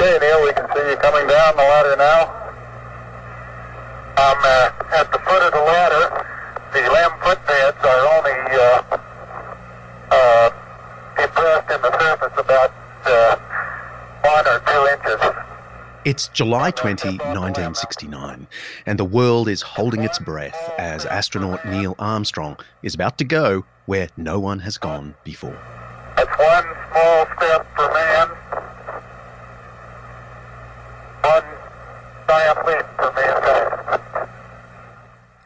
Okay, Neil, we can see you coming down the ladder now. I'm uh, at the foot of the ladder. The LM footpads are only uh, uh, depressed in the surface about uh, one or two inches. It's July 20, 1969, and the world is holding its breath as astronaut Neil Armstrong is about to go where no one has gone before. That's one small step for man, one giant leap for mankind.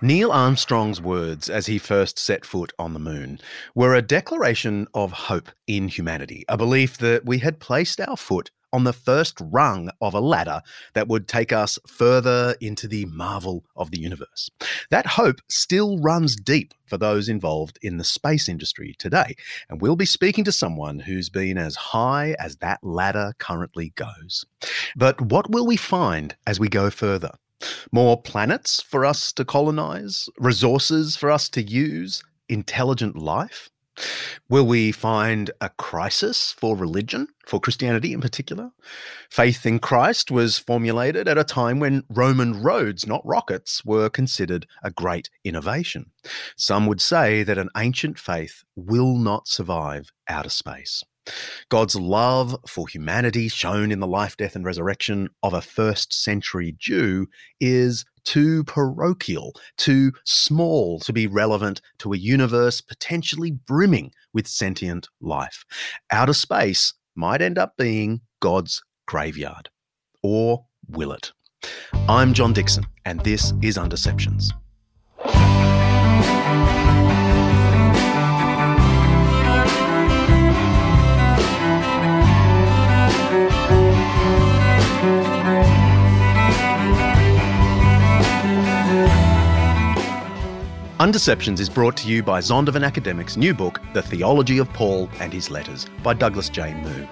Neil Armstrong's words as he first set foot on the moon were a declaration of hope in humanity, a belief that we had placed our foot on the first rung of a ladder that would take us further into the marvel of the universe. That hope still runs deep for those involved in the space industry today, and we'll be speaking to someone who's been as high as that ladder currently goes. But what will we find as we go further? More planets for us to colonize, resources for us to use, intelligent life? Will we find a crisis for religion, for Christianity in particular? Faith in Christ was formulated at a time when Roman roads, not rockets, were considered a great innovation. Some would say that an ancient faith will not survive outer space. God's love for humanity, shown in the life, death, and resurrection of a first century Jew, is too parochial, too small to be relevant to a universe potentially brimming with sentient life. Outer space might end up being God's graveyard. Or will it? I'm John Dickson, and this is Undeceptions. Undeceptions is brought to you by Zondervan Academic's new book, The Theology of Paul and His Letters, by Douglas J. Moo.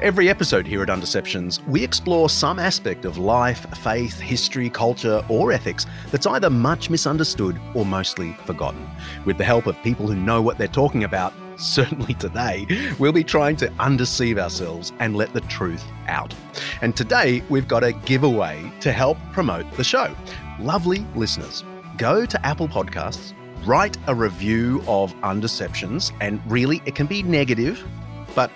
Every episode here at Undeceptions, we explore some aspect of life, faith, history, culture, or ethics that's either much misunderstood or mostly forgotten. With the help of people who know what they're talking about, certainly today, we'll be trying to undeceive ourselves and let the truth out. And today, we've got a giveaway to help promote the show. Lovely listeners go to Apple Podcasts, write a review of Undeceptions, and really it can be negative, but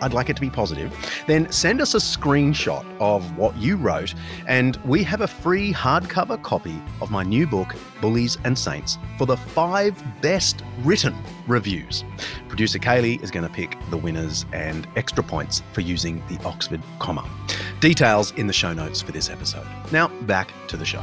I'd like it to be positive. Then send us a screenshot of what you wrote, and we have a free hardcover copy of my new book, Bullies and Saints, for the five best written reviews. Producer Kaylee is going to pick the winners and extra points for using the Oxford comma. Details in the show notes for this episode. Now, back to the show.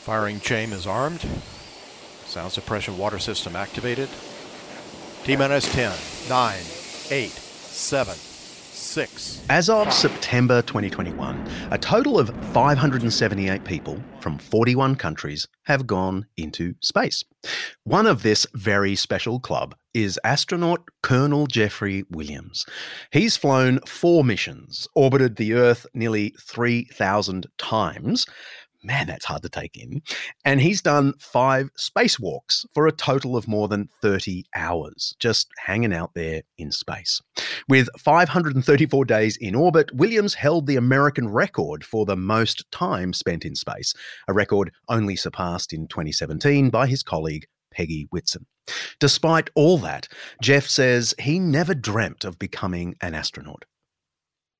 Firing chain is armed. Sound suppression water system activated. T minus 10, 9, 8, 7, 6. As of September 2021, a total of 578 people from 41 countries have gone into space. One of this very special club is astronaut Colonel Jeffrey Williams. He's flown four missions, orbited the Earth nearly 3,000 times, Man, that's hard to take in. And he's done five spacewalks for a total of more than 30 hours, just hanging out there in space. With 534 days in orbit, Williams held the American record for the most time spent in space, a record only surpassed in 2017 by his colleague Peggy Whitson. Despite all that, Jeff says he never dreamt of becoming an astronaut.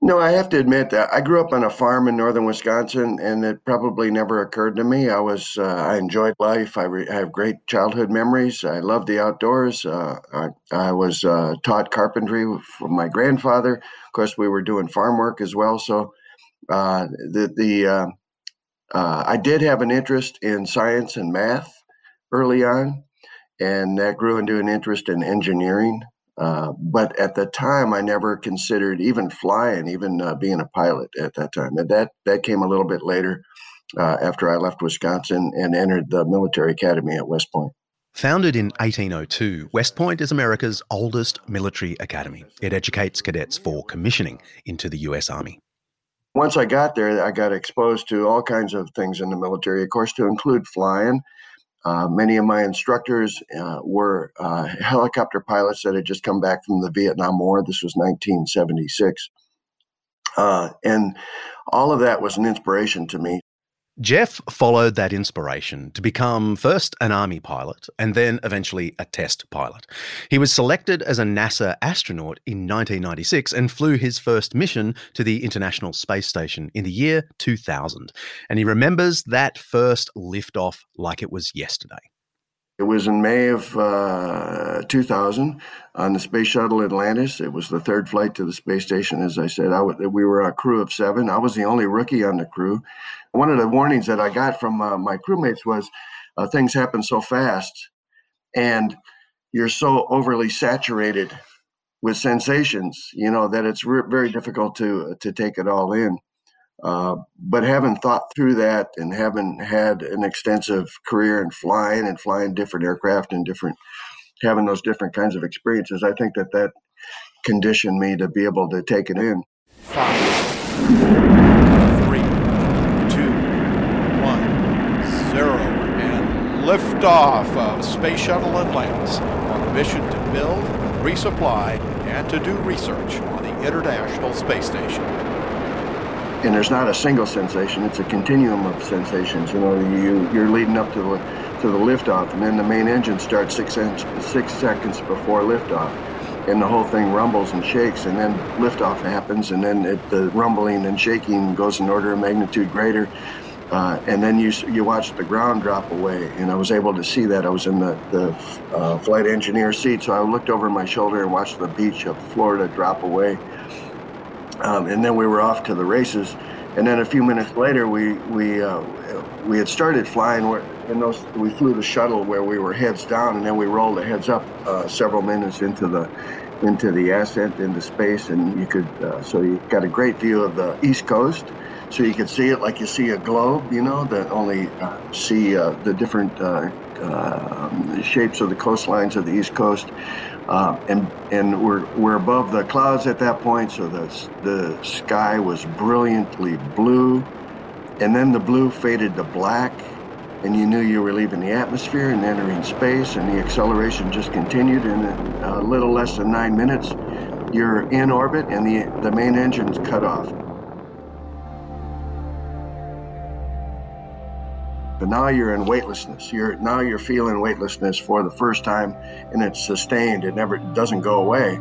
No, I have to admit that I grew up on a farm in northern Wisconsin, and it probably never occurred to me. I was uh, I enjoyed life. I, re- I, have great childhood memories. I love the outdoors. Uh, I, I, was uh, taught carpentry from my grandfather. Of course, we were doing farm work as well. So uh, the the uh, uh, I did have an interest in science and math early on, and that grew into an interest in engineering. Uh, but at the time, I never considered even flying, even uh, being a pilot at that time. And that that came a little bit later, uh, after I left Wisconsin and entered the military academy at West Point. Founded in 1802, West Point is America's oldest military academy. It educates cadets for commissioning into the U.S. Army. Once I got there, I got exposed to all kinds of things in the military, of course, to include flying. Uh, many of my instructors uh, were uh, helicopter pilots that had just come back from the Vietnam War. This was 1976. Uh, and all of that was an inspiration to me. Jeff followed that inspiration to become first an Army pilot and then eventually a test pilot. He was selected as a NASA astronaut in 1996 and flew his first mission to the International Space Station in the year 2000. And he remembers that first liftoff like it was yesterday. It was in May of uh, 2000 on the Space Shuttle Atlantis. It was the third flight to the space station. As I said, I w- we were a crew of seven. I was the only rookie on the crew. One of the warnings that I got from uh, my crewmates was uh, things happen so fast and you're so overly saturated with sensations, you know, that it's re- very difficult to to take it all in. Uh, but having thought through that and having had an extensive career in flying and flying different aircraft and different having those different kinds of experiences, I think that that conditioned me to be able to take it in. Five, three, two, one, zero, and liftoff of Space Shuttle Atlantis on a mission to build, resupply, and to do research on the International Space Station and there's not a single sensation; it's a continuum of sensations. You know, you you're leading up to the to the liftoff, and then the main engine starts six six seconds before liftoff, and the whole thing rumbles and shakes, and then liftoff happens, and then it, the rumbling and shaking goes an order of magnitude greater. Uh, and then you you watch the ground drop away, and I was able to see that. I was in the the uh, flight engineer seat, so I looked over my shoulder and watched the beach of Florida drop away um, and then we were off to the races. And then a few minutes later, we we uh, we had started flying. And those we flew the shuttle where we were heads down, and then we rolled the heads up uh, several minutes into the into the ascent into space, and you could uh, so you got a great view of the East Coast. So you could see it like you see a globe, you know, that only uh, see uh, the different uh, um, shapes of the coastlines of the East Coast. Uh, and and we're we're above the clouds at that point, so the the sky was brilliantly blue, and then the blue faded to black, and you knew you were leaving the atmosphere and entering space, and the acceleration just continued. And in a, a little less than nine minutes, you're in orbit, and the the main engine's cut off. But now you're in weightlessness. You're now you're feeling weightlessness for the first time, and it's sustained. It never doesn't go away.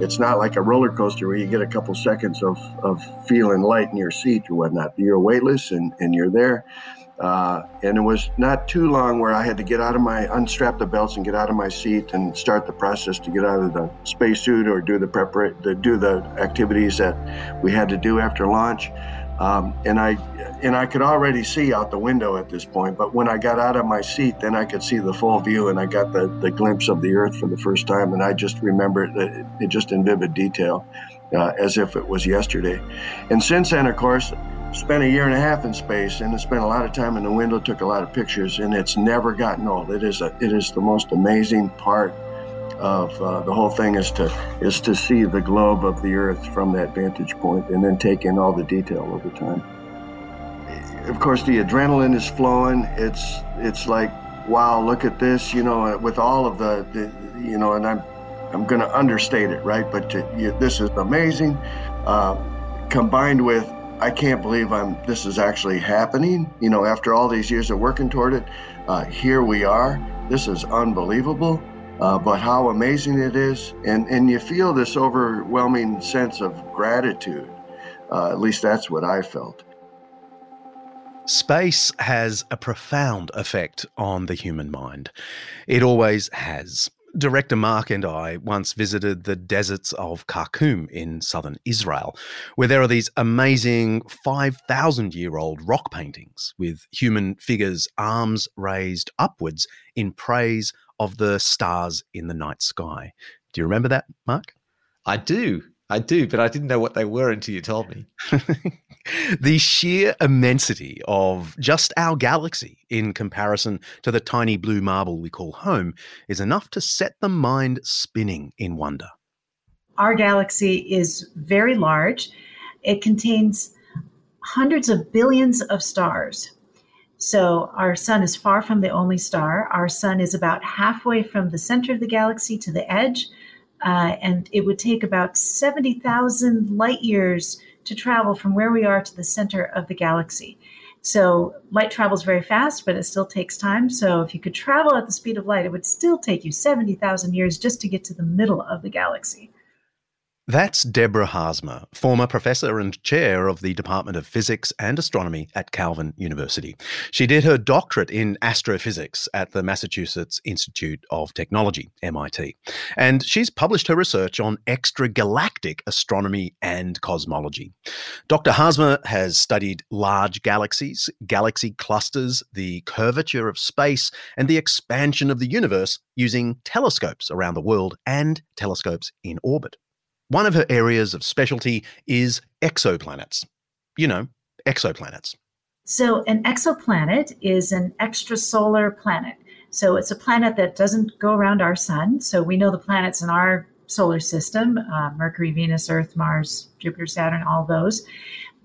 It's not like a roller coaster where you get a couple seconds of, of feeling light in your seat or whatnot. You're weightless and, and you're there. Uh, and it was not too long where I had to get out of my unstrap the belts and get out of my seat and start the process to get out of the spacesuit or do the prepar- do the activities that we had to do after launch. Um, and I and I could already see out the window at this point. But when I got out of my seat, then I could see the full view, and I got the, the glimpse of the Earth for the first time. And I just remember it, it just in vivid detail, uh, as if it was yesterday. And since then, of course, spent a year and a half in space, and spent a lot of time in the window, took a lot of pictures, and it's never gotten old. It is a it is the most amazing part of uh, the whole thing is to is to see the globe of the Earth from that vantage point, and then take in all the detail over time. Of course, the adrenaline is flowing. It's it's like, wow, look at this, you know, with all of the, the you know, and I'm I'm going to understate it, right? But to, you, this is amazing, uh, combined with I can't believe I'm this is actually happening. You know, after all these years of working toward it, uh, here we are. This is unbelievable uh, but how amazing it is. And, and you feel this overwhelming sense of gratitude. Uh, at least that's what I felt. Space has a profound effect on the human mind. It always has. Director Mark and I once visited the deserts of Karkom in southern Israel, where there are these amazing 5,000 year old rock paintings with human figures, arms raised upwards in praise of the stars in the night sky. Do you remember that, Mark? I do. I do, but I didn't know what they were until you told me. the sheer immensity of just our galaxy in comparison to the tiny blue marble we call home is enough to set the mind spinning in wonder. Our galaxy is very large. It contains hundreds of billions of stars. So our sun is far from the only star. Our sun is about halfway from the center of the galaxy to the edge, uh, and it would take about 70,000 light years to travel from where we are to the center of the galaxy. So light travels very fast, but it still takes time. So if you could travel at the speed of light, it would still take you 70,000 years just to get to the middle of the galaxy. That's Deborah Haarsma, former professor and chair of the Department of Physics and Astronomy at Calvin University. She did her doctorate in astrophysics at the Massachusetts Institute of Technology, MIT. And she's published her research on extragalactic astronomy and cosmology. Dr. Haarsma has studied large galaxies, galaxy clusters, the curvature of space, and the expansion of the universe using telescopes around the world and telescopes in orbit. One of her areas of specialty is exoplanets. You know, exoplanets. So, an exoplanet is an extrasolar planet. So, it's a planet that doesn't go around our sun. So, we know the planets in our solar system uh, Mercury, Venus, Earth, Mars, Jupiter, Saturn, all those.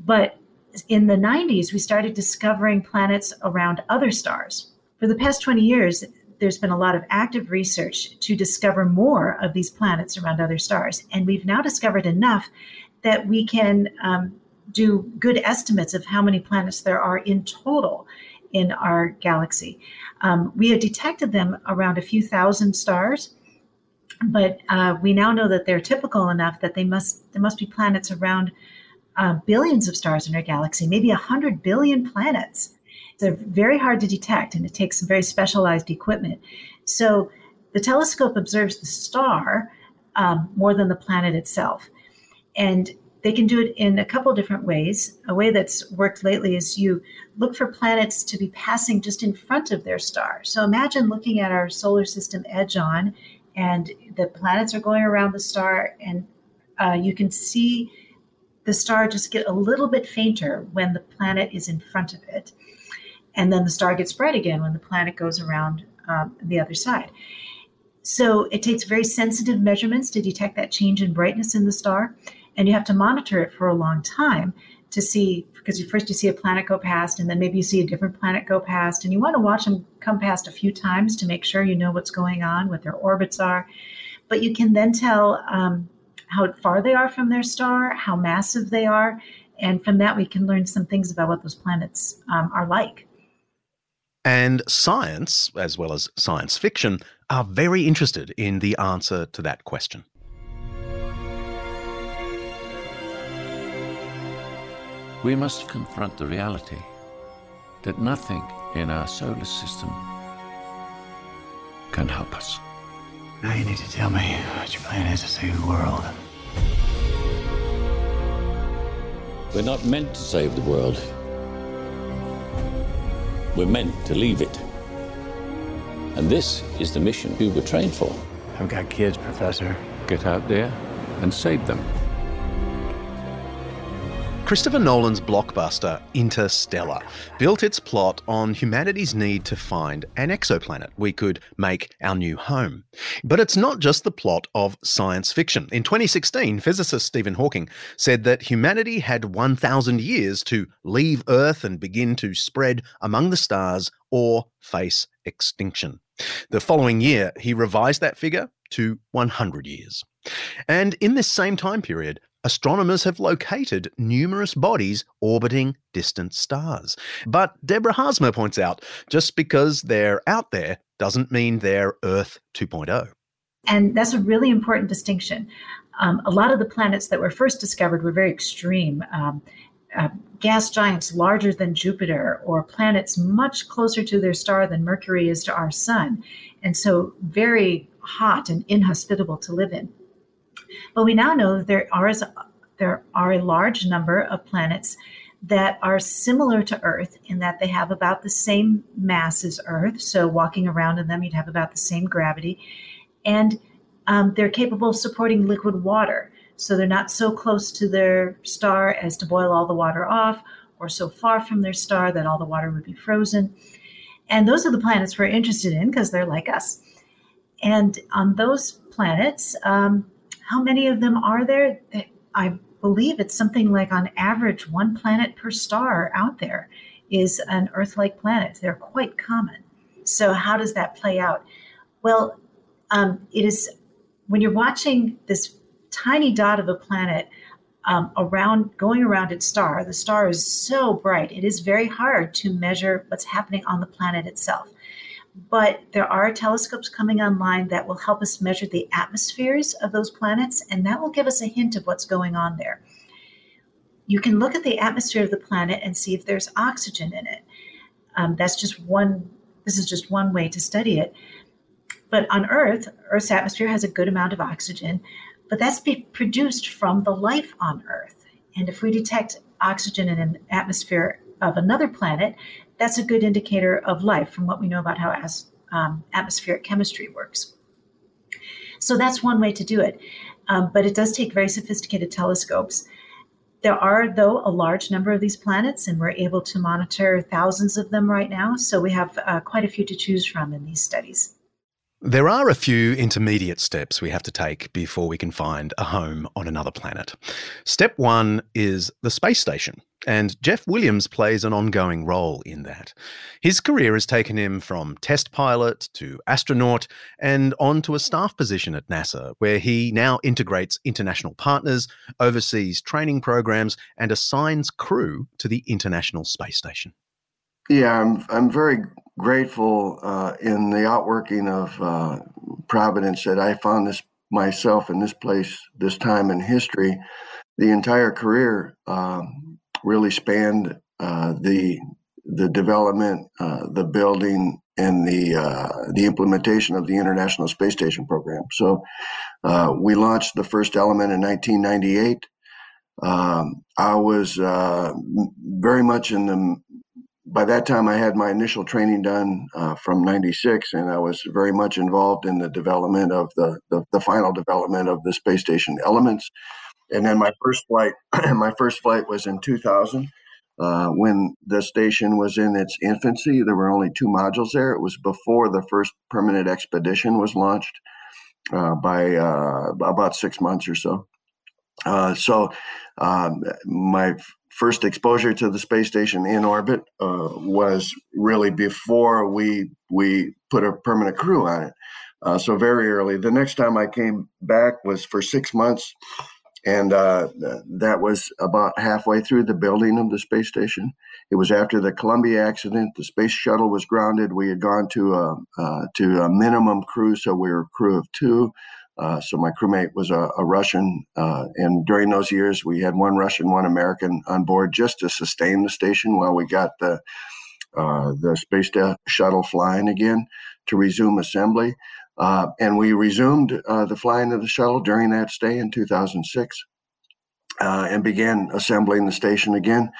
But in the 90s, we started discovering planets around other stars. For the past 20 years, there's been a lot of active research to discover more of these planets around other stars. And we've now discovered enough that we can um, do good estimates of how many planets there are in total in our galaxy. Um, we have detected them around a few thousand stars, but uh, we now know that they're typical enough that they must there must be planets around uh, billions of stars in our galaxy, maybe hundred billion planets. They're very hard to detect and it takes some very specialized equipment. So the telescope observes the star um, more than the planet itself. And they can do it in a couple different ways. A way that's worked lately is you look for planets to be passing just in front of their star. So imagine looking at our solar system edge on, and the planets are going around the star, and uh, you can see the star just get a little bit fainter when the planet is in front of it and then the star gets bright again when the planet goes around um, the other side. So it takes very sensitive measurements to detect that change in brightness in the star, and you have to monitor it for a long time to see because first you see a planet go past and then maybe you see a different planet go past and you want to watch them come past a few times to make sure you know what's going on what their orbits are but you can then tell um, how far they are from their star how massive they are and from that we can learn some things about what those planets um, are like and science, as well as science fiction, are very interested in the answer to that question. We must confront the reality that nothing in our solar system can help us. Now you need to tell me what your plan is to save the world. We're not meant to save the world. We're meant to leave it. And this is the mission we were trained for. I've got kids, Professor. Get out there and save them. Christopher Nolan's blockbuster Interstellar built its plot on humanity's need to find an exoplanet we could make our new home. But it's not just the plot of science fiction. In 2016, physicist Stephen Hawking said that humanity had 1,000 years to leave Earth and begin to spread among the stars or face extinction. The following year, he revised that figure to 100 years. And in this same time period, astronomers have located numerous bodies orbiting distant stars. But Deborah Haarsma points out just because they're out there doesn't mean they're Earth 2.0. And that's a really important distinction. Um, a lot of the planets that were first discovered were very extreme. Um, uh, gas giants larger than Jupiter, or planets much closer to their star than Mercury is to our sun, and so very hot and inhospitable to live in. But we now know that there are there are a large number of planets that are similar to Earth in that they have about the same mass as Earth. So walking around in them, you'd have about the same gravity, and um, they're capable of supporting liquid water. So they're not so close to their star as to boil all the water off, or so far from their star that all the water would be frozen. And those are the planets we're interested in because they're like us. And on those planets, um, how many of them are there? I believe it's something like on average one planet per star out there is an Earth like planet. They're quite common. So, how does that play out? Well, um, it is when you're watching this tiny dot of a planet um, around going around its star the star is so bright it is very hard to measure what's happening on the planet itself but there are telescopes coming online that will help us measure the atmospheres of those planets, and that will give us a hint of what's going on there. You can look at the atmosphere of the planet and see if there's oxygen in it. Um, that's just one. This is just one way to study it. But on Earth, Earth's atmosphere has a good amount of oxygen, but that's produced from the life on Earth. And if we detect oxygen in an atmosphere of another planet, that's a good indicator of life from what we know about how as, um, atmospheric chemistry works. So that's one way to do it. Um, but it does take very sophisticated telescopes. There are, though, a large number of these planets, and we're able to monitor thousands of them right now. So we have uh, quite a few to choose from in these studies. There are a few intermediate steps we have to take before we can find a home on another planet. Step one is the space station, and Jeff Williams plays an ongoing role in that. His career has taken him from test pilot to astronaut and on to a staff position at NASA, where he now integrates international partners, oversees training programs, and assigns crew to the International Space Station. Yeah, I'm, I'm very grateful uh, in the outworking of uh, Providence that I found this myself in this place, this time in history. The entire career um, really spanned uh, the the development, uh, the building, and the uh, the implementation of the International Space Station program. So, uh, we launched the first element in 1998. Um, I was very much in the by that time, I had my initial training done uh, from '96, and I was very much involved in the development of the, the, the final development of the space station elements. And then my first flight, my first flight was in 2000, uh, when the station was in its infancy. There were only two modules there. It was before the first permanent expedition was launched uh, by uh, about six months or so. Uh, so um, my first exposure to the space station in orbit uh, was really before we we put a permanent crew on it. Uh, so very early. The next time I came back was for six months, and uh, that was about halfway through the building of the space station. It was after the Columbia accident. The space shuttle was grounded. We had gone to a uh, to a minimum crew, so we were a crew of two. Uh, so my crewmate was a, a Russian, uh, and during those years we had one Russian, one American on board just to sustain the station while we got the uh, the space shuttle flying again to resume assembly. Uh, and we resumed uh, the flying of the shuttle during that stay in 2006. uh, and began assembling the station again.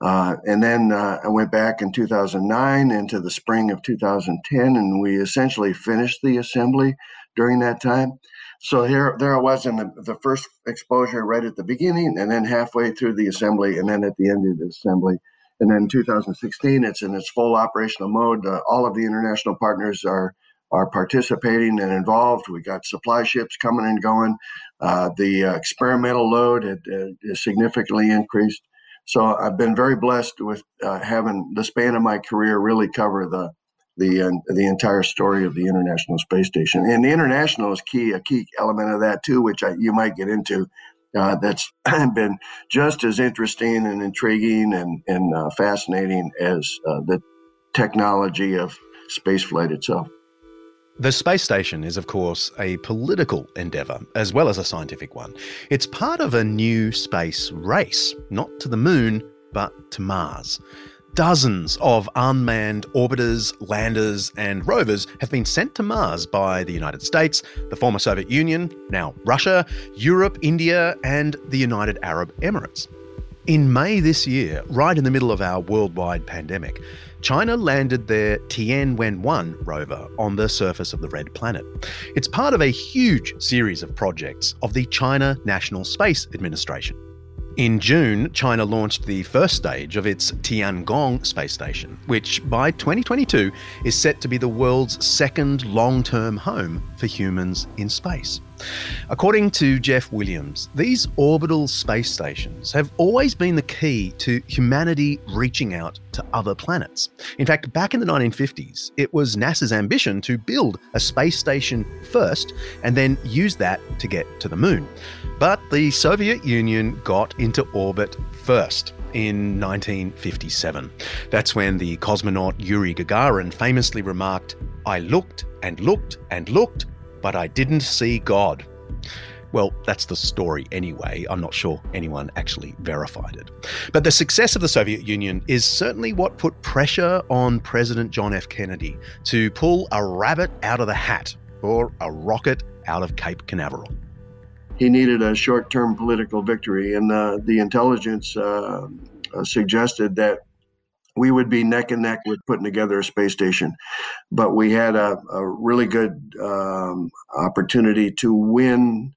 And then I went back in 2009 into the spring of 2010, and we essentially finished the assembly during that time. So here, there I was in the, the first exposure right at the beginning, and then halfway through the assembly, and then at the end of the assembly. And then 2016, it's in its full operational mode. Uh, all of the international partners are are participating and involved. We got supply ships coming and going. Uh, the uh, experimental load had, uh, significantly increased. So I've been very blessed with uh, having the span of my career really cover the the uh, the entire story of the International Space Station. And the international is key, a key element of that too, which I, you might get into. Uh, that's been just as interesting and intriguing and and uh, fascinating as uh, the technology of spaceflight itself. The space station is, of course, a political endeavour as well as a scientific one. It's part of a new space race, not to the moon, but to Mars. Dozens of unmanned orbiters, landers, and rovers have been sent to Mars by the United States, the former Soviet Union, now Russia, Europe, India, and the United Arab Emirates. In May this year, right in the middle of our worldwide pandemic, China landed their Tianwen 1 rover on the surface of the Red Planet. It's part of a huge series of projects of the China National Space Administration. In June, China launched the first stage of its Tiangong space station, which by 2022 is set to be the world's second long term home for humans in space. According to Jeff Williams, these orbital space stations have always been the key to humanity reaching out to other planets. In fact, back in the 1950s, it was NASA's ambition to build a space station first and then use that to get to the moon. But the Soviet Union got into orbit first in 1957. That's when the cosmonaut Yuri Gagarin famously remarked, I looked and looked and looked, but I didn't see God. Well, that's the story anyway. I'm not sure anyone actually verified it. But the success of the Soviet Union is certainly what put pressure on President John F. Kennedy to pull a rabbit out of the hat or a rocket out of Cape Canaveral. He needed a short term political victory, and uh, the intelligence uh, uh, suggested that we would be neck and neck with putting together a space station. But we had a, a really good um, opportunity to win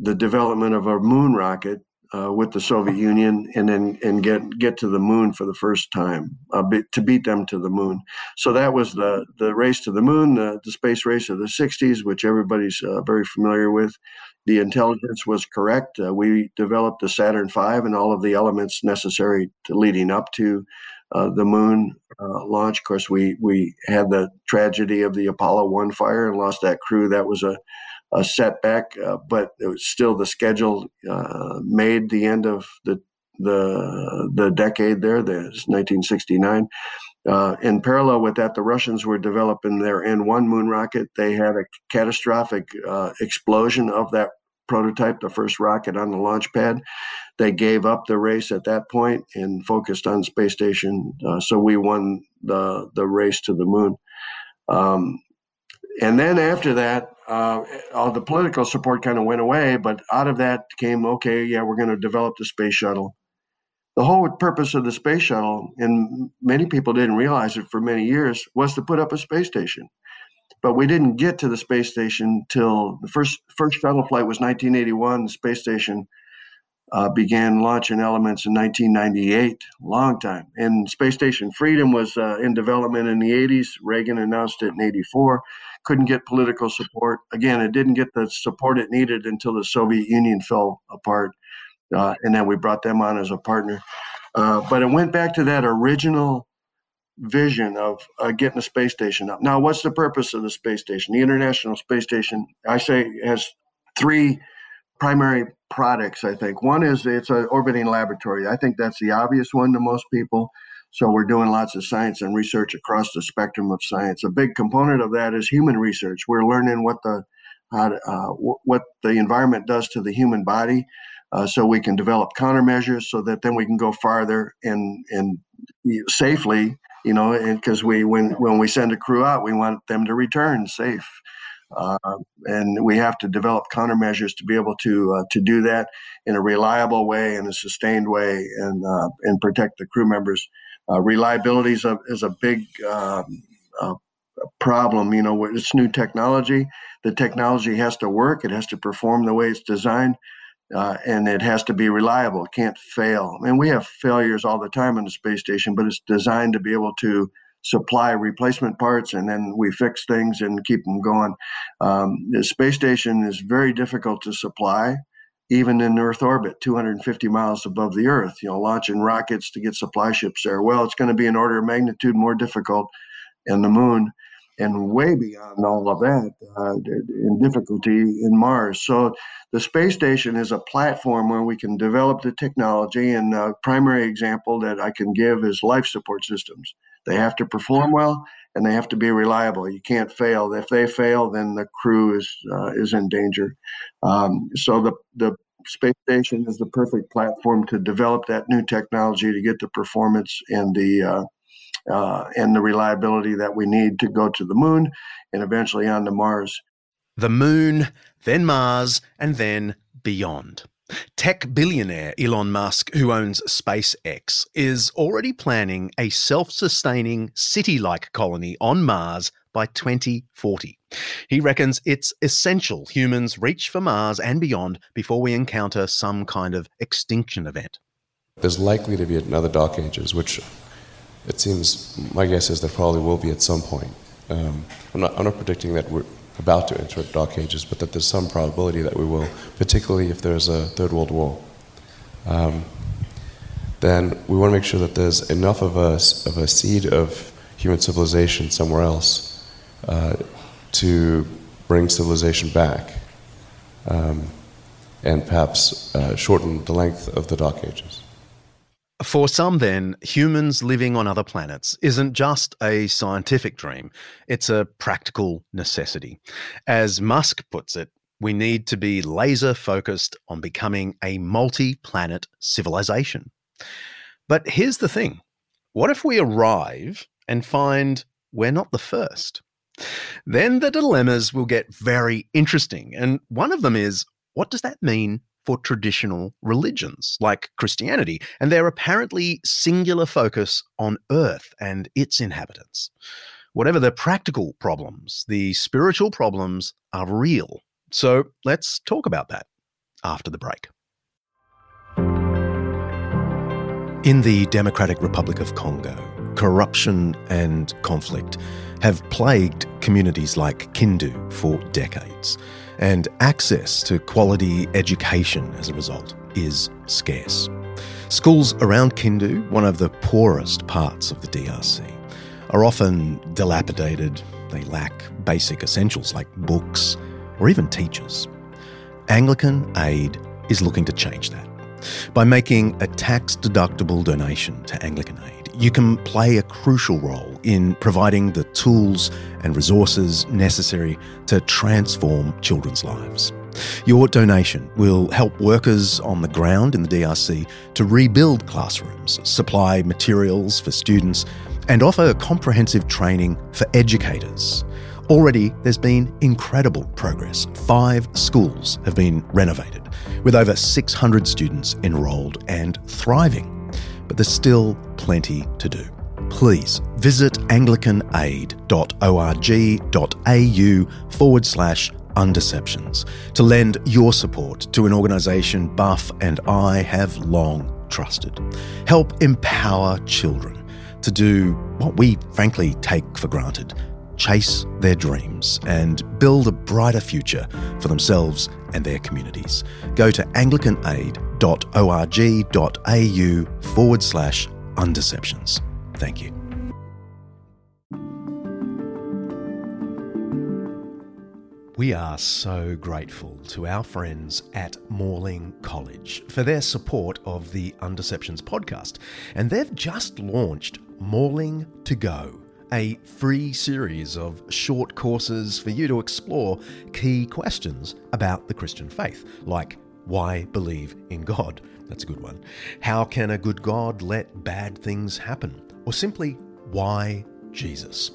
the development of a moon rocket uh, with the Soviet Union and then and get get to the moon for the first time uh, to beat them to the moon. So that was the the race to the moon, the, the space race of the '60s, which everybody's uh, very familiar with. The intelligence was correct. Uh, we developed the Saturn V and all of the elements necessary to leading up to uh, the moon uh, launch. Of course, we we had the tragedy of the Apollo One fire and lost that crew. That was a a setback, uh, but it was still the schedule uh, made the end of the the the decade there. There's 1969. Uh, in parallel with that, the Russians were developing their N1 moon rocket. They had a catastrophic uh, explosion of that prototype, the first rocket on the launch pad. They gave up the race at that point and focused on space station. Uh, so we won the the race to the moon. Um, and then after that, uh, all the political support kind of went away. But out of that came, okay, yeah, we're going to develop the space shuttle. The whole purpose of the space shuttle, and many people didn't realize it for many years, was to put up a space station but we didn't get to the space station till the first first shuttle flight was 1981. The space station uh, began launching elements in 1998, long time. And Space Station Freedom was uh, in development in the 80s. Reagan announced it in 84. Couldn't get political support. Again, it didn't get the support it needed until the Soviet Union fell apart. Uh, and then we brought them on as a partner. Uh, but it went back to that original vision of uh, getting a space station up. Now, what's the purpose of the space station? The International Space Station, I say, has three primary products. I think one is it's an orbiting laboratory. I think that's the obvious one to most people. So we're doing lots of science and research across the spectrum of science. A big component of that is human research. We're learning what the to, uh, what the environment does to the human body, uh, so we can develop countermeasures, so that then we can go farther and and safely you know, because we when when we send a crew out, we want them to return safe. Uh, and we have to develop countermeasures to be able to uh, to do that in a reliable way, in a sustained way, and uh, and protect the crew members. Uh, reliability is a is a big um, uh, problem. You know, it's new technology. The technology has to work. It has to perform the way it's designed. Uh, and it has to be reliable. It can't fail. I mean, we have failures all the time on the space station, but it's designed to be able to supply replacement parts and then we fix things and keep them going. Um, the space station is very difficult to supply, even in Earth orbit, 250 miles above the Earth. You know, launching rockets to get supply ships there. Well, it's going to be an order of magnitude more difficult in the moon and way beyond all of that uh, in difficulty in Mars. So the space station is a platform where we can develop the technology. And a primary example that I can give is life support systems. They have to perform well and they have to be reliable. You can't fail. If they fail, then the crew is uh, is in danger. Um, so the the space station is the perfect platform to develop that new technology to get the performance and the uh, uh, and the reliability that we need to go to the moon and eventually on to Mars. The moon, then Mars, and then beyond. Tech billionaire Elon Musk, who owns SpaceX, is already planning a self sustaining city like colony on Mars by 2040. He reckons it's essential humans reach for Mars and beyond before we encounter some kind of extinction event. There's likely to be another dark ages, which it seems my guess is there probably will be at some point. Um, I'm, not, I'm not predicting that we're about to enter dark ages, but that there's some probability that we will, particularly if there's a third world war. Um, then we want to make sure that there's enough of a, of a seed of human civilization somewhere else uh, to bring civilization back um, and perhaps uh, shorten the length of the dark ages. For some, then, humans living on other planets isn't just a scientific dream, it's a practical necessity. As Musk puts it, we need to be laser focused on becoming a multi planet civilization. But here's the thing what if we arrive and find we're not the first? Then the dilemmas will get very interesting. And one of them is what does that mean for traditional religions like Christianity and their apparently singular focus on Earth and its inhabitants. Whatever the practical problems, the spiritual problems are real. So let's talk about that after the break. In the Democratic Republic of Congo, corruption and conflict have plagued communities like Kindu for decades and access to quality education as a result is scarce. Schools around Kindu, one of the poorest parts of the DRC, are often dilapidated. They lack basic essentials like books or even teachers. Anglican Aid is looking to change that by making a tax deductible donation to Anglican Aid you can play a crucial role in providing the tools and resources necessary to transform children's lives. Your donation will help workers on the ground in the DRC to rebuild classrooms, supply materials for students, and offer comprehensive training for educators. Already, there's been incredible progress. Five schools have been renovated, with over 600 students enrolled and thriving but there's still plenty to do. Please visit anglicanaid.org.au forward slash undeceptions to lend your support to an organisation Buff and I have long trusted. Help empower children to do what we frankly take for granted chase their dreams, and build a brighter future for themselves and their communities. Go to anglicanaid.org.au forward slash undeceptions. Thank you. We are so grateful to our friends at Morling College for their support of the Undeceptions podcast. And they've just launched Morling to Go a free series of short courses for you to explore key questions about the Christian faith, like why believe in God? That's a good one. How can a good God let bad things happen? Or simply, why Jesus?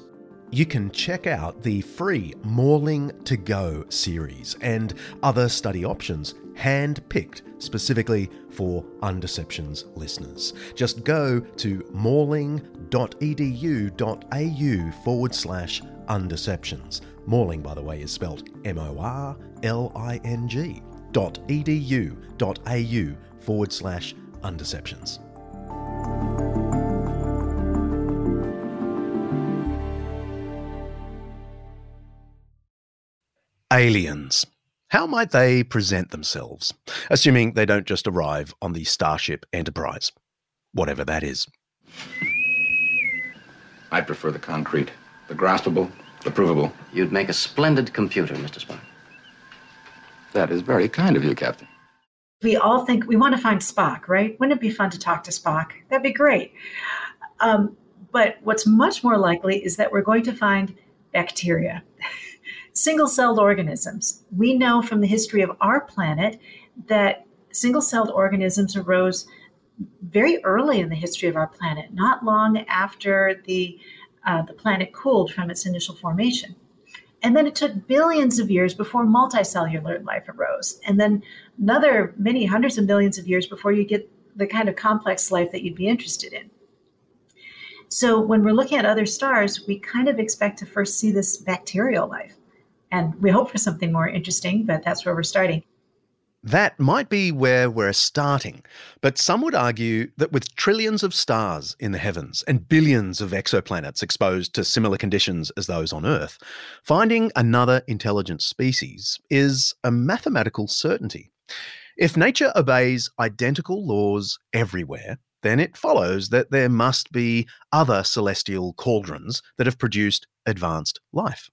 you can check out the free Morling to Go series and other study options hand picked specifically for Undeceptions listeners. Just go to morling.edu.au forward slash undeceptions. Morling, by the way, is spelled M O R L I N G dot edu dot au forward slash undeceptions. Aliens. How might they present themselves, assuming they don't just arrive on the Starship Enterprise, whatever that is? I prefer the concrete, the graspable, the provable. You'd make a splendid computer, Mr. Spock. That is very kind of you, Captain. We all think we want to find Spock, right? Wouldn't it be fun to talk to Spock? That'd be great. Um, but what's much more likely is that we're going to find bacteria. single celled organisms. We know from the history of our planet that single celled organisms arose very early in the history of our planet, not long after the, uh, the planet cooled from its initial formation. And then it took billions of years before multicellular life arose. And then another many hundreds of millions of years before you get the kind of complex life that you'd be interested in. So when we're looking at other stars, we kind of expect to first see this bacterial life. And we hope for something more interesting, but that's where we're starting. That might be where we're starting, but some would argue that with trillions of stars in the heavens and billions of exoplanets exposed to similar conditions as those on Earth, finding another intelligent species is a mathematical certainty. If nature obeys identical laws everywhere, then it follows that there must be other celestial cauldrons that have produced advanced life.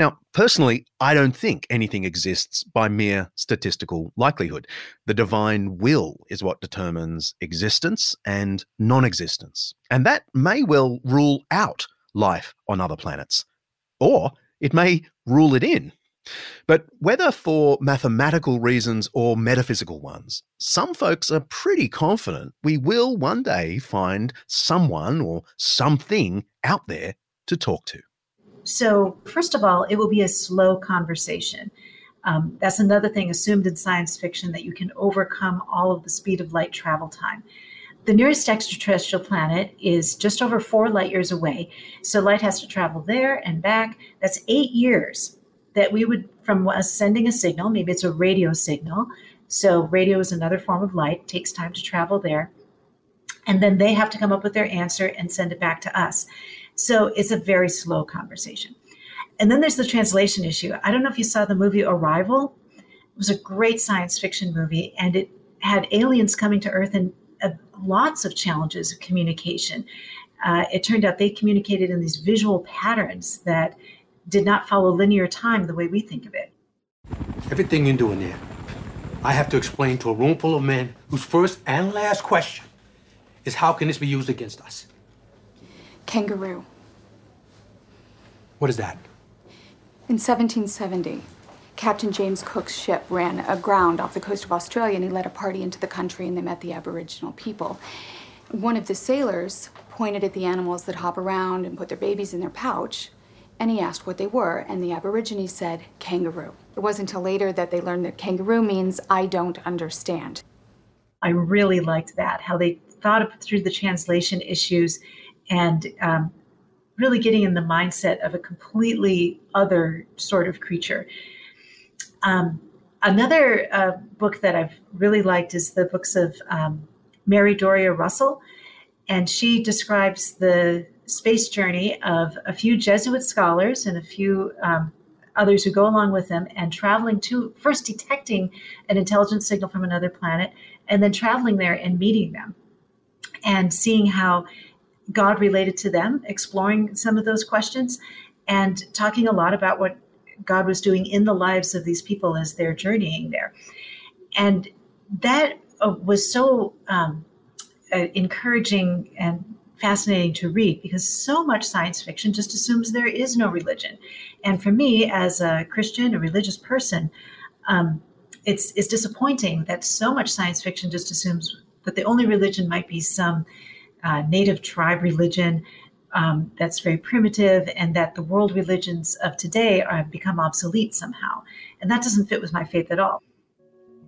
Now, personally, I don't think anything exists by mere statistical likelihood. The divine will is what determines existence and non existence. And that may well rule out life on other planets, or it may rule it in. But whether for mathematical reasons or metaphysical ones, some folks are pretty confident we will one day find someone or something out there to talk to. So, first of all, it will be a slow conversation. Um, that's another thing assumed in science fiction that you can overcome all of the speed of light travel time. The nearest extraterrestrial planet is just over four light years away. So, light has to travel there and back. That's eight years that we would, from us sending a signal, maybe it's a radio signal. So, radio is another form of light, takes time to travel there. And then they have to come up with their answer and send it back to us. So it's a very slow conversation. And then there's the translation issue. I don't know if you saw the movie Arrival. It was a great science fiction movie, and it had aliens coming to Earth and uh, lots of challenges of communication. Uh, it turned out they communicated in these visual patterns that did not follow linear time the way we think of it. Everything you're doing there, I have to explain to a room full of men whose first and last question is how can this be used against us? Kangaroo. What is that? In 1770, Captain James Cook's ship ran aground off the coast of Australia and he led a party into the country and they met the Aboriginal people. One of the sailors pointed at the animals that hop around and put their babies in their pouch and he asked what they were, and the Aborigines said kangaroo. It wasn't until later that they learned that kangaroo means I don't understand. I really liked that, how they thought through the translation issues and um, really getting in the mindset of a completely other sort of creature. Um, another uh, book that I've really liked is the books of um, Mary Doria Russell, and she describes the space journey of a few Jesuit scholars and a few um, others who go along with them and traveling to first detecting an intelligence signal from another planet and then traveling there and meeting them and seeing how God related to them, exploring some of those questions, and talking a lot about what God was doing in the lives of these people as they're journeying there. And that uh, was so um, uh, encouraging and fascinating to read because so much science fiction just assumes there is no religion. And for me, as a Christian, a religious person, um, it's, it's disappointing that so much science fiction just assumes that the only religion might be some uh, native tribe religion um, that's very primitive and that the world religions of today have become obsolete somehow. And that doesn't fit with my faith at all.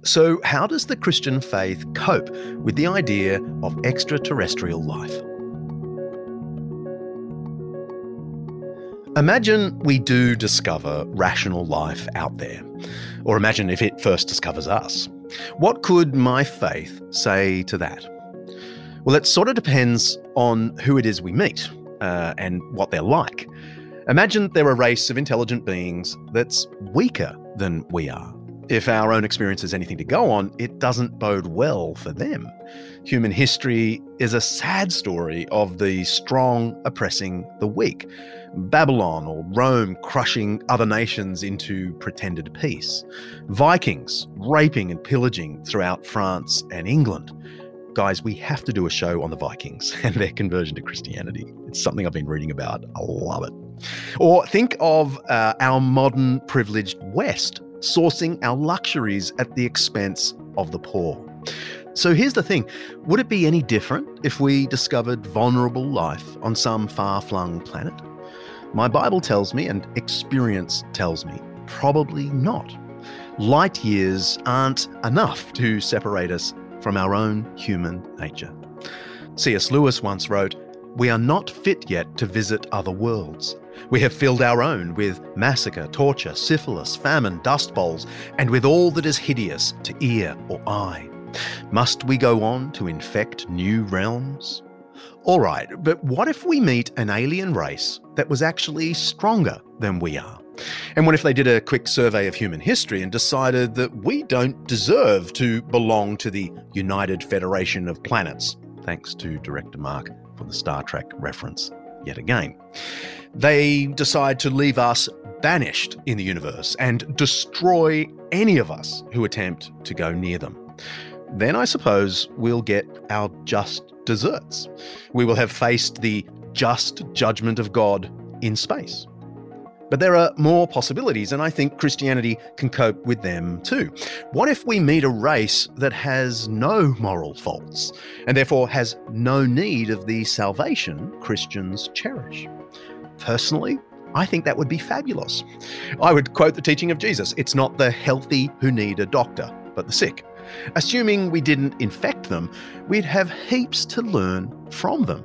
So, how does the Christian faith cope with the idea of extraterrestrial life? Imagine we do discover rational life out there, or imagine if it first discovers us. What could my faith say to that? Well, it sort of depends on who it is we meet uh, and what they're like. Imagine they're a race of intelligent beings that's weaker than we are. If our own experience is anything to go on, it doesn't bode well for them. Human history is a sad story of the strong oppressing the weak. Babylon or Rome crushing other nations into pretended peace. Vikings raping and pillaging throughout France and England guys, we have to do a show on the Vikings and their conversion to Christianity. It's something I've been reading about. I love it. Or think of uh, our modern privileged West sourcing our luxuries at the expense of the poor. So here's the thing would it be any different if we discovered vulnerable life on some far flung planet? My Bible tells me, and experience tells me, probably not. Light years aren't enough to separate us from our own human nature. C.S. Lewis once wrote, We are not fit yet to visit other worlds. We have filled our own with massacre, torture, syphilis, famine, dust bowls, and with all that is hideous to ear or eye. Must we go on to infect new realms? All right, but what if we meet an alien race that was actually stronger than we are? And what if they did a quick survey of human history and decided that we don't deserve to belong to the United Federation of Planets? Thanks to director Mark for the Star Trek reference yet again. They decide to leave us banished in the universe and destroy any of us who attempt to go near them. Then I suppose we'll get our just deserts. We will have faced the just judgment of God in space. But there are more possibilities, and I think Christianity can cope with them too. What if we meet a race that has no moral faults, and therefore has no need of the salvation Christians cherish? Personally, I think that would be fabulous. I would quote the teaching of Jesus it's not the healthy who need a doctor, but the sick. Assuming we didn't infect them, we'd have heaps to learn from them.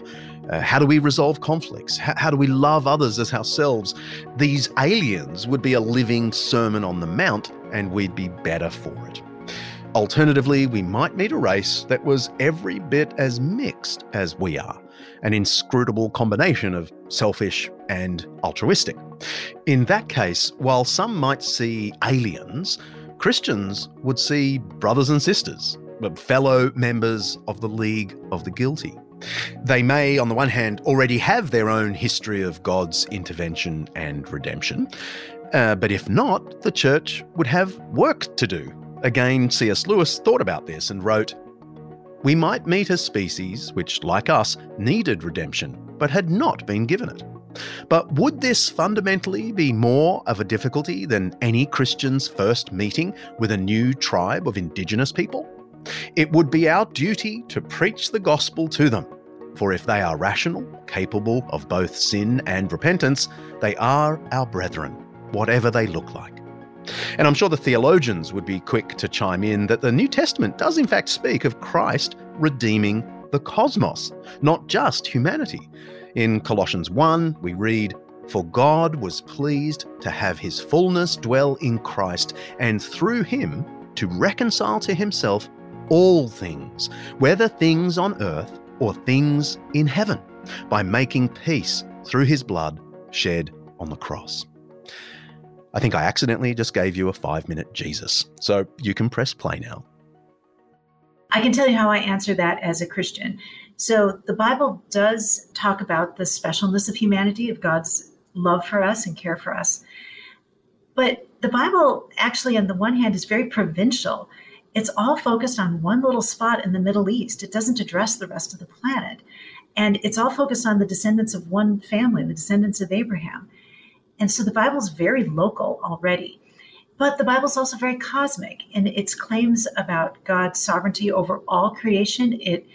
Uh, how do we resolve conflicts? How, how do we love others as ourselves? These aliens would be a living Sermon on the Mount, and we'd be better for it. Alternatively, we might meet a race that was every bit as mixed as we are, an inscrutable combination of selfish and altruistic. In that case, while some might see aliens, Christians would see brothers and sisters, fellow members of the League of the Guilty. They may, on the one hand, already have their own history of God's intervention and redemption, uh, but if not, the church would have work to do. Again, C.S. Lewis thought about this and wrote We might meet a species which, like us, needed redemption, but had not been given it. But would this fundamentally be more of a difficulty than any Christian's first meeting with a new tribe of indigenous people? It would be our duty to preach the gospel to them. For if they are rational, capable of both sin and repentance, they are our brethren, whatever they look like. And I'm sure the theologians would be quick to chime in that the New Testament does, in fact, speak of Christ redeeming the cosmos, not just humanity. In Colossians 1, we read, For God was pleased to have his fullness dwell in Christ, and through him to reconcile to himself all things, whether things on earth or things in heaven, by making peace through his blood shed on the cross. I think I accidentally just gave you a five minute Jesus, so you can press play now. I can tell you how I answer that as a Christian. So the Bible does talk about the specialness of humanity, of God's love for us and care for us. But the Bible actually, on the one hand, is very provincial it's all focused on one little spot in the Middle East. It doesn't address the rest of the planet. And it's all focused on the descendants of one family, the descendants of Abraham. And so the Bible's very local already. But the Bible's also very cosmic in its claims about God's sovereignty over all creation. It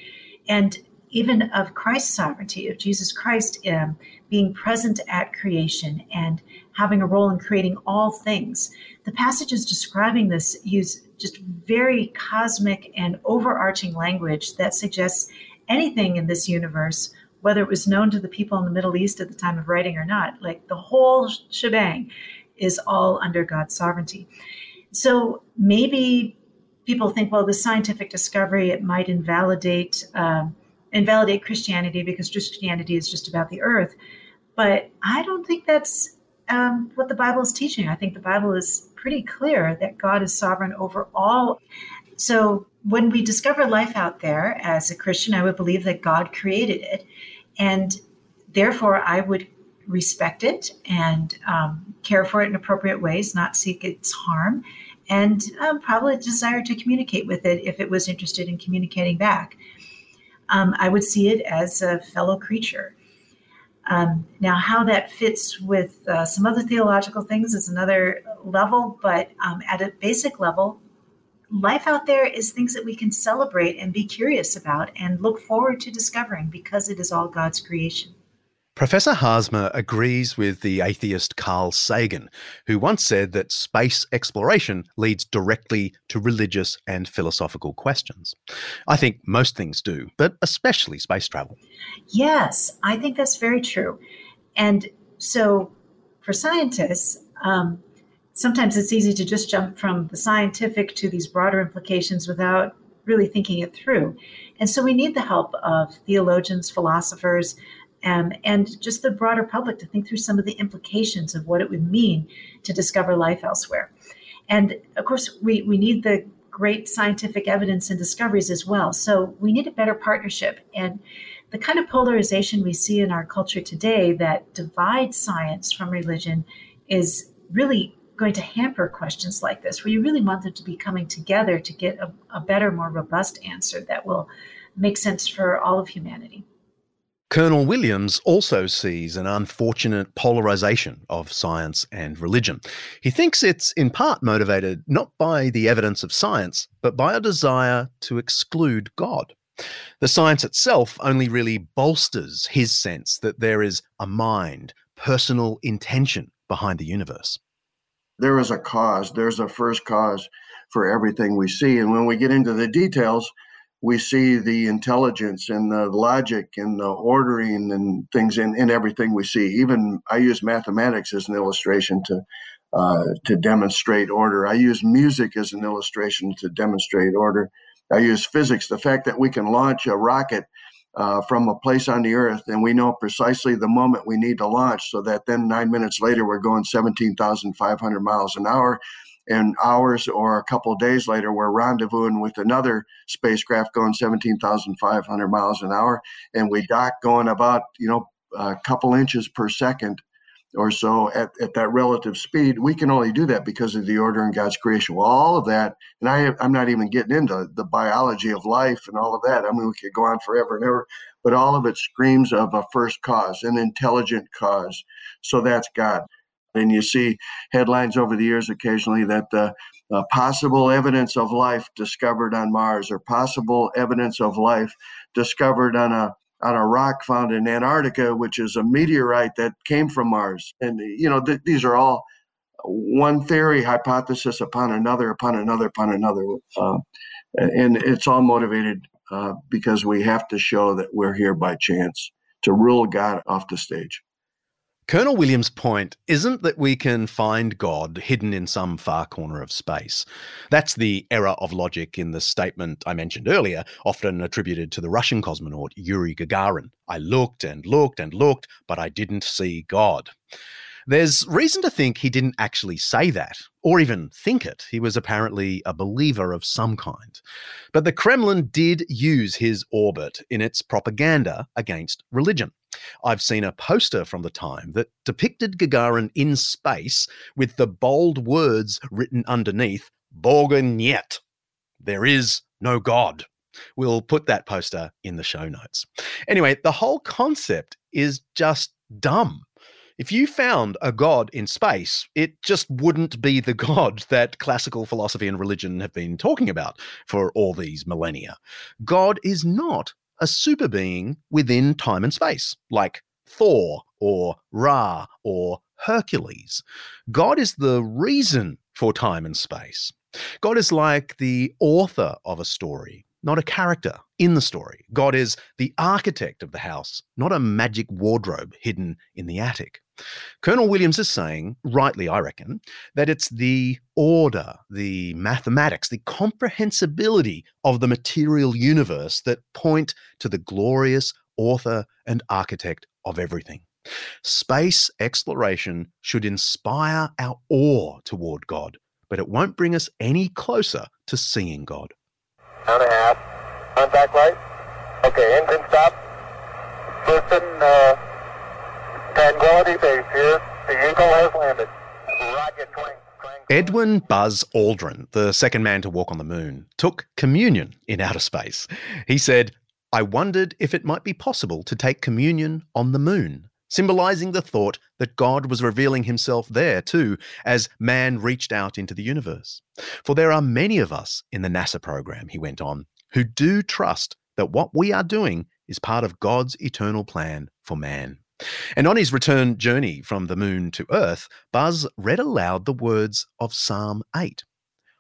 and even of Christ's sovereignty, of Jesus Christ um, being present at creation and having a role in creating all things. The passages describing this use just very cosmic and overarching language that suggests anything in this universe, whether it was known to the people in the Middle East at the time of writing or not, like the whole shebang is all under God's sovereignty. So maybe people think, well, the scientific discovery it might invalidate um, invalidate Christianity because Christianity is just about the earth. But I don't think that's um, what the Bible is teaching. I think the Bible is pretty clear that God is sovereign over all. So when we discover life out there as a Christian, I would believe that God created it. And therefore, I would respect it and um, care for it in appropriate ways, not seek its harm, and um, probably desire to communicate with it if it was interested in communicating back. Um, I would see it as a fellow creature. Um, now, how that fits with uh, some other theological things is another level, but um, at a basic level, life out there is things that we can celebrate and be curious about and look forward to discovering because it is all God's creation. Professor Haarsma agrees with the atheist Carl Sagan, who once said that space exploration leads directly to religious and philosophical questions. I think most things do, but especially space travel. Yes, I think that's very true. And so for scientists, um, sometimes it's easy to just jump from the scientific to these broader implications without really thinking it through. And so we need the help of theologians, philosophers, um, and just the broader public to think through some of the implications of what it would mean to discover life elsewhere. And of course, we, we need the great scientific evidence and discoveries as well. So we need a better partnership. And the kind of polarization we see in our culture today that divides science from religion is really going to hamper questions like this, where you really want them to be coming together to get a, a better, more robust answer that will make sense for all of humanity. Colonel Williams also sees an unfortunate polarization of science and religion. He thinks it's in part motivated not by the evidence of science, but by a desire to exclude God. The science itself only really bolsters his sense that there is a mind, personal intention behind the universe. There is a cause, there's a first cause for everything we see. And when we get into the details, we see the intelligence and the logic and the ordering and things in, in everything we see. Even I use mathematics as an illustration to uh, to demonstrate order. I use music as an illustration to demonstrate order. I use physics, the fact that we can launch a rocket uh, from a place on the earth and we know precisely the moment we need to launch so that then nine minutes later we're going 17,500 miles an hour and hours or a couple days later, we're rendezvousing with another spacecraft going 17,500 miles an hour, and we dock going about you know a couple inches per second or so at, at that relative speed. We can only do that because of the order in God's creation. Well, all of that, and I, I'm not even getting into the biology of life and all of that. I mean, we could go on forever and ever, but all of it screams of a first cause, an intelligent cause. So that's God. And you see headlines over the years occasionally that the uh, possible evidence of life discovered on Mars or possible evidence of life discovered on a on a rock found in Antarctica, which is a meteorite that came from Mars. And you know th- these are all one theory hypothesis upon another upon another upon another, uh, and it's all motivated uh, because we have to show that we're here by chance to rule God off the stage. Colonel Williams' point isn't that we can find God hidden in some far corner of space. That's the error of logic in the statement I mentioned earlier, often attributed to the Russian cosmonaut Yuri Gagarin. I looked and looked and looked, but I didn't see God. There's reason to think he didn't actually say that, or even think it. He was apparently a believer of some kind. But the Kremlin did use his orbit in its propaganda against religion. I've seen a poster from the time that depicted Gagarin in space with the bold words written underneath Niet. There is no God. We'll put that poster in the show notes. Anyway, the whole concept is just dumb. If you found a god in space, it just wouldn't be the god that classical philosophy and religion have been talking about for all these millennia. God is not a super being within time and space, like Thor or Ra or Hercules. God is the reason for time and space. God is like the author of a story, not a character in the story. God is the architect of the house, not a magic wardrobe hidden in the attic. Colonel Williams is saying, rightly, I reckon, that it's the order, the mathematics, the comprehensibility of the material universe that point to the glorious author and architect of everything. Space exploration should inspire our awe toward God, but it won't bring us any closer to seeing God. And a half. Contact light. Okay, engine stop. Houston, uh, Tranquility Base here. The Eagle has landed. Roger. Edwin Buzz Aldrin, the second man to walk on the moon, took communion in outer space. He said, I wondered if it might be possible to take communion on the moon, symbolizing the thought that God was revealing himself there too, as man reached out into the universe. For there are many of us in the NASA program, he went on, who do trust that what we are doing is part of God's eternal plan for man. And on his return journey from the moon to Earth, Buzz read aloud the words of Psalm 8.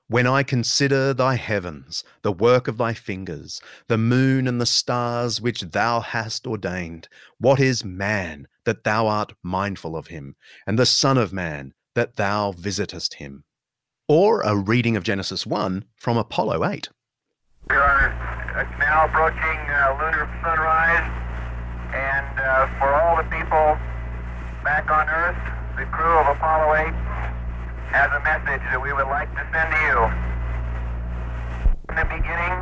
When I consider thy heavens, the work of thy fingers, the moon and the stars which thou hast ordained, what is man that thou art mindful of him, and the Son of Man that thou visitest him? Or a reading of Genesis 1 from Apollo 8. We are now approaching uh, lunar sunrise, and uh, for all the people back on Earth, the crew of Apollo 8 has a message that we would like to send to you. In the beginning,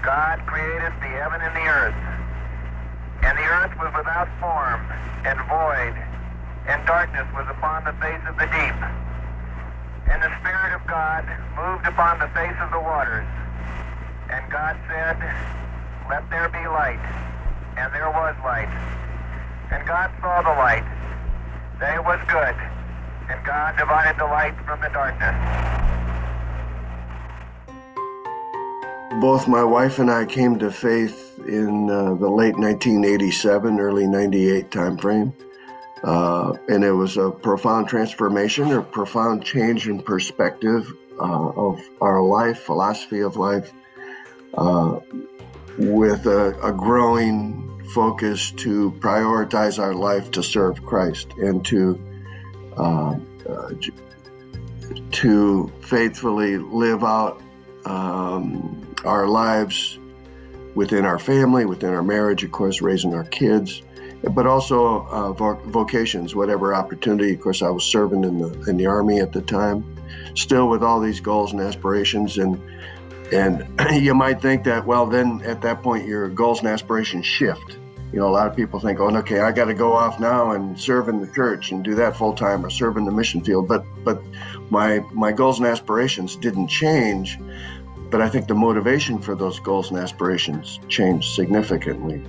God created the heaven and the earth, and the earth was without form and void, and darkness was upon the face of the deep. And the Spirit of God moved upon the face of the waters. And God said, Let there be light. And there was light. And God saw the light, that it was good. And God divided the light from the darkness. Both my wife and I came to faith in uh, the late 1987, early 98 timeframe. Uh, and it was a profound transformation or profound change in perspective uh, of our life, philosophy of life, uh, with a, a growing focus to prioritize our life to serve Christ and to uh, uh, to faithfully live out um, our lives within our family, within our marriage, of course, raising our kids, but also uh, vo- vocations, whatever opportunity. Of course, I was serving in the in the army at the time, still with all these goals and aspirations, and and you might think that well, then at that point your goals and aspirations shift. You know, a lot of people think, oh, okay, I got to go off now and serve in the church and do that full time or serve in the mission field. But but my my goals and aspirations didn't change. But I think the motivation for those goals and aspirations changed significantly.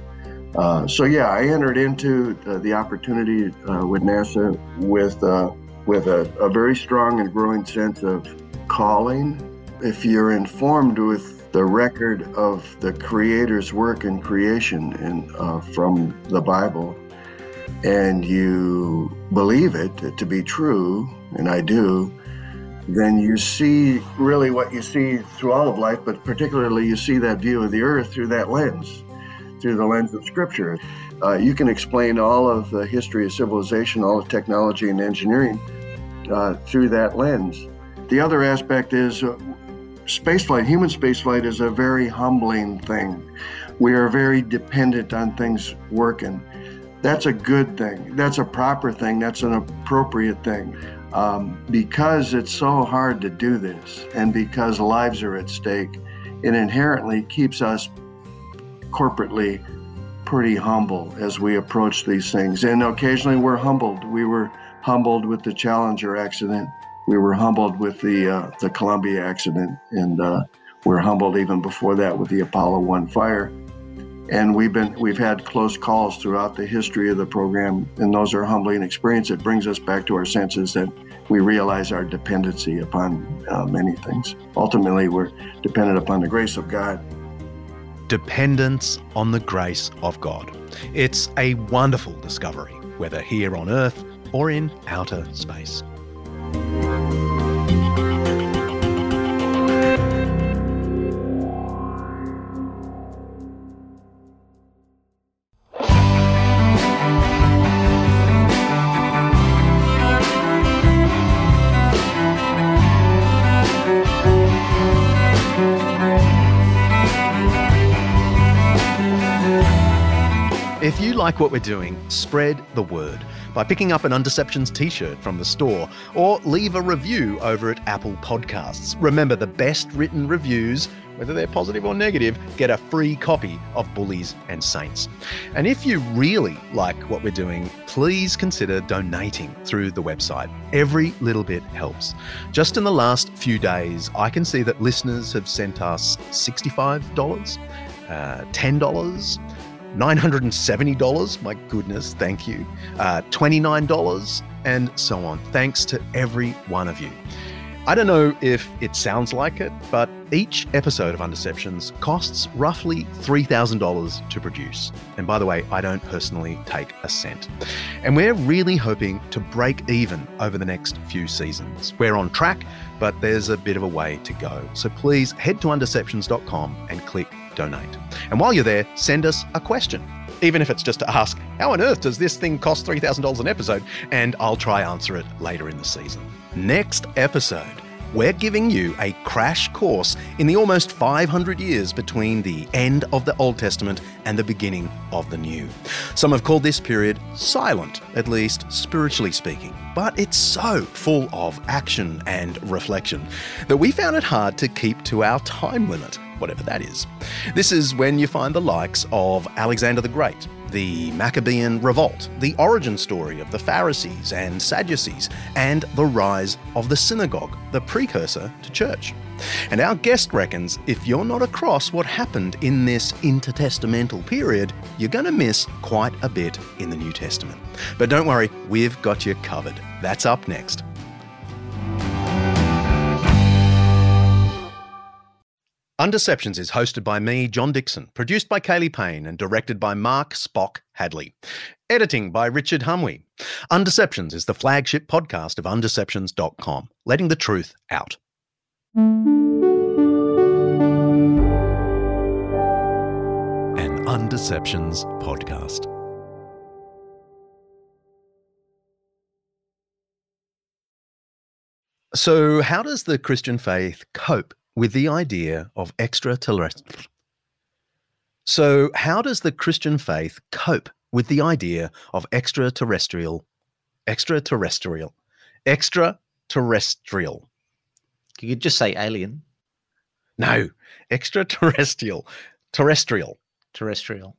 Uh, so yeah, I entered into the, the opportunity uh, with NASA with uh, with a, a, very strong and growing sense of calling. If you're informed with the record of the Creator's work and creation and uh, from the Bible, and you believe it to be true, and I do, then you see really what you see through all of life, but particularly you see that view of the earth through that lens through the lens of Scripture. Uh, you can explain all of the history of civilization, all of technology and engineering uh, through that lens. The other aspect is uh, spaceflight, human spaceflight is a very humbling thing. We are very dependent on things working. That's a good thing. That's a proper thing. That's an appropriate thing. Um, because it's so hard to do this and because lives are at stake, it inherently keeps us corporately pretty humble as we approach these things. And occasionally we're humbled. We were humbled with the Challenger accident. We were humbled with the uh, the Columbia accident, and uh, we're humbled even before that with the Apollo One fire. And we've been we've had close calls throughout the history of the program, and those are humbling experience. It brings us back to our senses that we realize our dependency upon uh, many things. Ultimately, we're dependent upon the grace of God Dependence on the Grace of God. It's a wonderful discovery, whether here on Earth or in outer space. Like what we're doing, spread the word by picking up an Undeceptions t shirt from the store or leave a review over at Apple Podcasts. Remember, the best written reviews, whether they're positive or negative, get a free copy of Bullies and Saints. And if you really like what we're doing, please consider donating through the website. Every little bit helps. Just in the last few days, I can see that listeners have sent us $65, uh, $10. $970, my goodness, thank you. Uh, $29, and so on. Thanks to every one of you. I don't know if it sounds like it, but each episode of Undeceptions costs roughly $3,000 to produce. And by the way, I don't personally take a cent. And we're really hoping to break even over the next few seasons. We're on track, but there's a bit of a way to go. So please head to undeceptions.com and click donate. And while you're there, send us a question. Even if it's just to ask, how on earth does this thing cost $3,000 an episode? And I'll try answer it later in the season. Next episode, we're giving you a crash course in the almost 500 years between the end of the Old Testament and the beginning of the New. Some have called this period silent, at least spiritually speaking, but it's so full of action and reflection that we found it hard to keep to our time limit whatever that is. This is when you find the likes of Alexander the Great, the Maccabean Revolt, the origin story of the Pharisees and Sadducees, and the rise of the synagogue, the precursor to church. And our guest reckons if you're not across what happened in this intertestamental period, you're going to miss quite a bit in the New Testament. But don't worry, we've got you covered. That's up next. Undeceptions is hosted by me, John Dickson, produced by Kaley Payne, and directed by Mark Spock Hadley. Editing by Richard Hamwi. Undeceptions is the flagship podcast of undeceptions.com, letting the truth out. An Undeceptions podcast. So, how does the Christian faith cope with the idea of extraterrestrial. So, how does the Christian faith cope with the idea of extraterrestrial, extraterrestrial, extraterrestrial? Can you could just say alien. No, extraterrestrial, terrestrial. Terrestrial.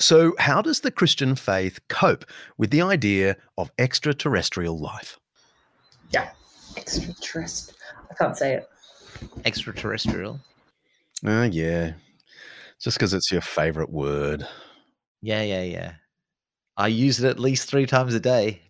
So, how does the Christian faith cope with the idea of extraterrestrial life? Yeah, extraterrestrial. I can't say it extraterrestrial. Oh, yeah. Just because it's your favorite word. Yeah, yeah, yeah. I use it at least three times a day.